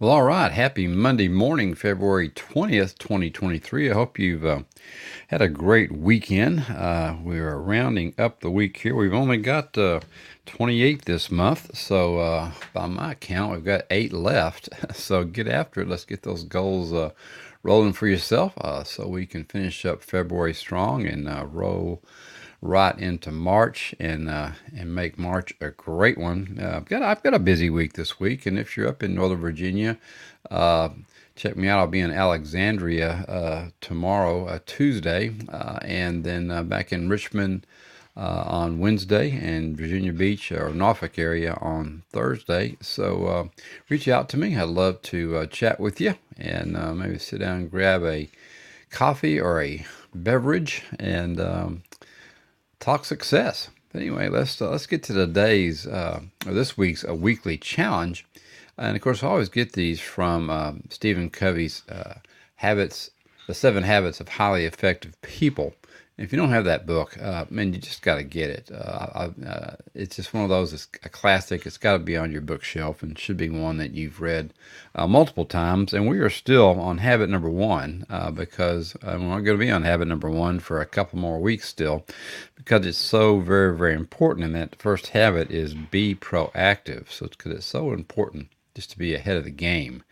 Well, all right. Happy Monday morning, February 20th, 2023. I hope you've uh, had a great weekend. Uh, we are rounding up the week here. We've only got uh, 28 this month. So, uh, by my count, we've got eight left. So, get after it. Let's get those goals uh, rolling for yourself uh, so we can finish up February strong and roll right into March and uh, and make March a great one. Uh, I've got I've got a busy week this week, and if you're up in Northern Virginia, uh, check me out. I'll be in Alexandria uh, tomorrow, uh, Tuesday, uh, and then back in Richmond. on Wednesday and Virginia Beach or Norfolk area on Thursday. So reach out to me. I'd love to chat with you and maybe sit down and grab a coffee or a beverage and um, talk success. Anyway, let's uh, let's get to today's uh, or this week's a weekly challenge, and of course I always get these from uh, Stephen Covey's uh, habits, the seven habits of highly effective people. If you don't have that book, uh, man, you just got to get it. Uh, uh, it's just one of those. It's a classic. It's got to be on your bookshelf and should be one that you've read uh, multiple times. And we are still on habit number one uh, because uh, we're going to be on habit number one for a couple more weeks still because it's so very, very important. And that first habit is be proactive. So because it's so important just to be ahead of the game.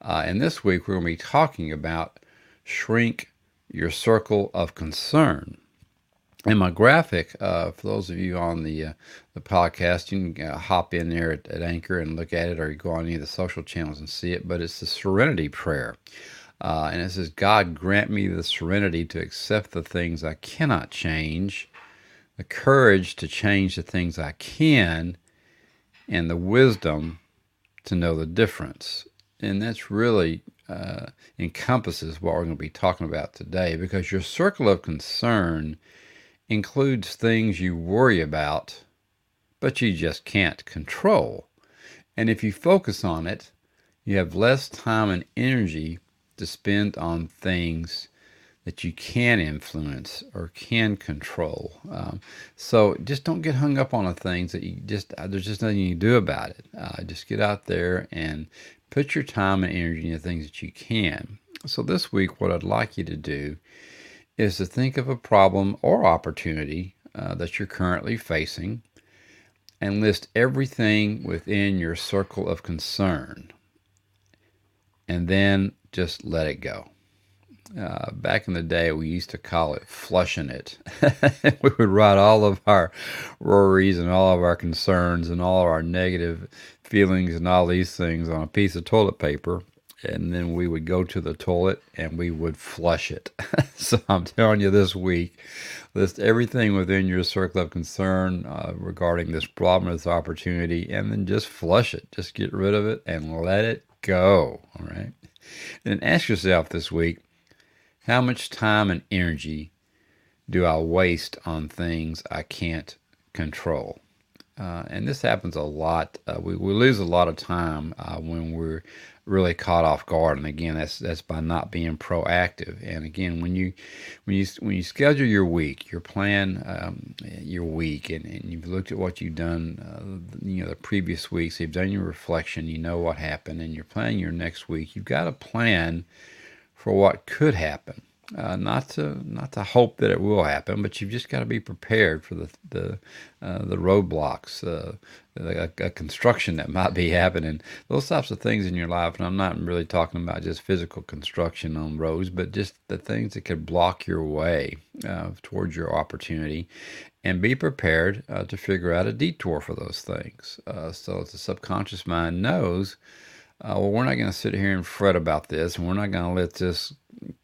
and this week we're going to be talking about shrink your circle of concern. And my graphic, uh, for those of you on the uh, the podcast, you can uh, hop in there at, at, Anchor and look at it, or you go on any of the social channels and see it. But it's the Serenity Prayer, uh, and it says, "God grant me the serenity to accept the things I cannot change, the courage to change the things I can, and the wisdom to know the difference." And that's really uh, encompasses what we're going to be talking about today because your circle of concern includes things you worry about, but you just can't control. And if you focus on it, you have less time and energy to spend on things that you can influence or can control. Um, so just don't get hung up on the things that you just, uh, there's just nothing you can do about it. Uh, just get out there and put your time and energy into things that you can. So this week, what I'd like you to do is to think of a problem or opportunity uh, that you're currently facing and list everything within your circle of concern. And then just let it go. Uh, back in the day, we used to call it flushing it. we would write all of our worries and all of our concerns and all of our negative feelings and all these things on a piece of toilet paper. And then we would go to the toilet and we would flush it. so I'm telling you this week, list everything within your circle of concern uh, regarding this problem, this opportunity, and then just flush it. Just get rid of it and let it go. All right. And ask yourself this week, how much time and energy do I waste on things I can't control? Uh, and this happens a lot. Uh, we, we lose a lot of time uh, when we're really caught off guard. And again, that's that's by not being proactive. And again, when you when you when you schedule your week, your plan um, your week, and, and you've looked at what you've done, uh, you know, the previous weeks, you've done your reflection, you know what happened, and you're planning your next week. You've got a plan for what could happen. Uh, not to not to hope that it will happen, but you've just got to be prepared for the the uh, the roadblocks, uh, a, a, construction that might be happening, those types of things in your life. And I'm not really talking about just physical construction on roads, but just the things that could block your way uh, towards your opportunity, and be prepared uh, to figure out a detour for those things. Uh, so the subconscious mind knows uh, well, we're not going to sit here and fret about this, and we're not going to let this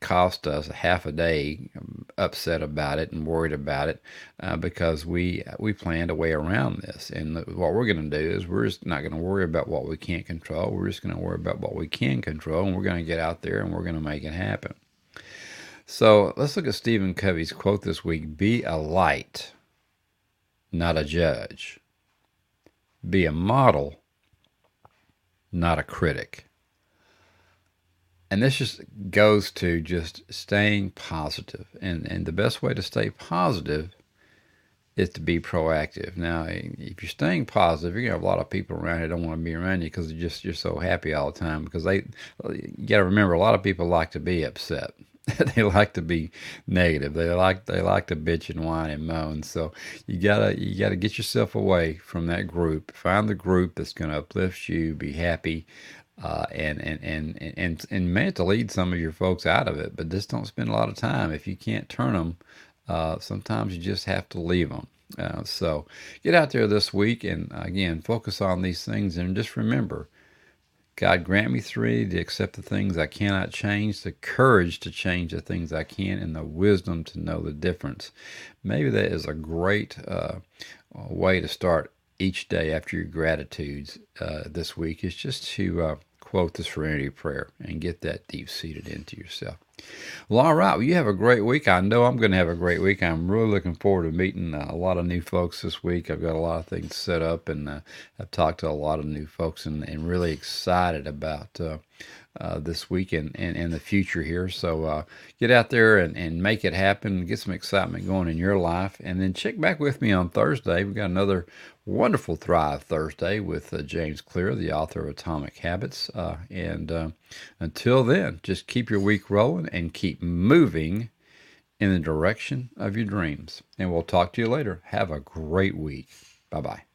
cost us a half a day um, upset about it and worried about it uh, because we we planned a way around this. And what we're going to do is we're just not going to worry about what we can't control. We're just going to worry about what we can control, and we're going to get out there and we're going to make it happen. So let's look at Stephen Covey's quote this week Be a light, not a judge. Be a model not a critic. And this just goes to just staying positive. And, and the best way to stay positive is to be proactive. Now, if you're staying positive, you're gonna have a lot of people around who don't want to be around you because you're just you're so happy all the time. Because they, you got to remember, a lot of people like to be upset. they like to be negative. They like they like to bitch and whine and moan. So you gotta you gotta get yourself away from that group. Find the group that's gonna uplift you. Be happy. Uh, and, and, and, and, and meant to lead some of your folks out of it, but just don't spend a lot of time. If you can't turn them, uh, sometimes you just have to leave them. Uh, so get out there this week and again, focus on these things and just remember God grant me three to accept the things I cannot change, the courage to change the things I can, and the wisdom to know the difference. Maybe that is a great uh, way to start each day after your gratitudes uh, this week is just to uh, quote the serenity prayer and get that deep seated into yourself. Well, all right. Well, you have a great week. I know I'm going to have a great week. I'm really looking forward to meeting uh, a lot of new folks this week. I've got a lot of things set up, and uh, I've talked to a lot of new folks, and, and really excited about uh, uh, this week and, and, the future here. So uh, get out there and, and make it happen. Get some excitement going in your life. And then check back with me on Thursday. We've got another wonderful Thrive Thursday with uh, James Clear, the author of Atomic Habits. Uh, and uh, until then, just keep your week rolling and keep moving in the direction of your dreams. And we'll talk to you later. Have a great week. Bye bye.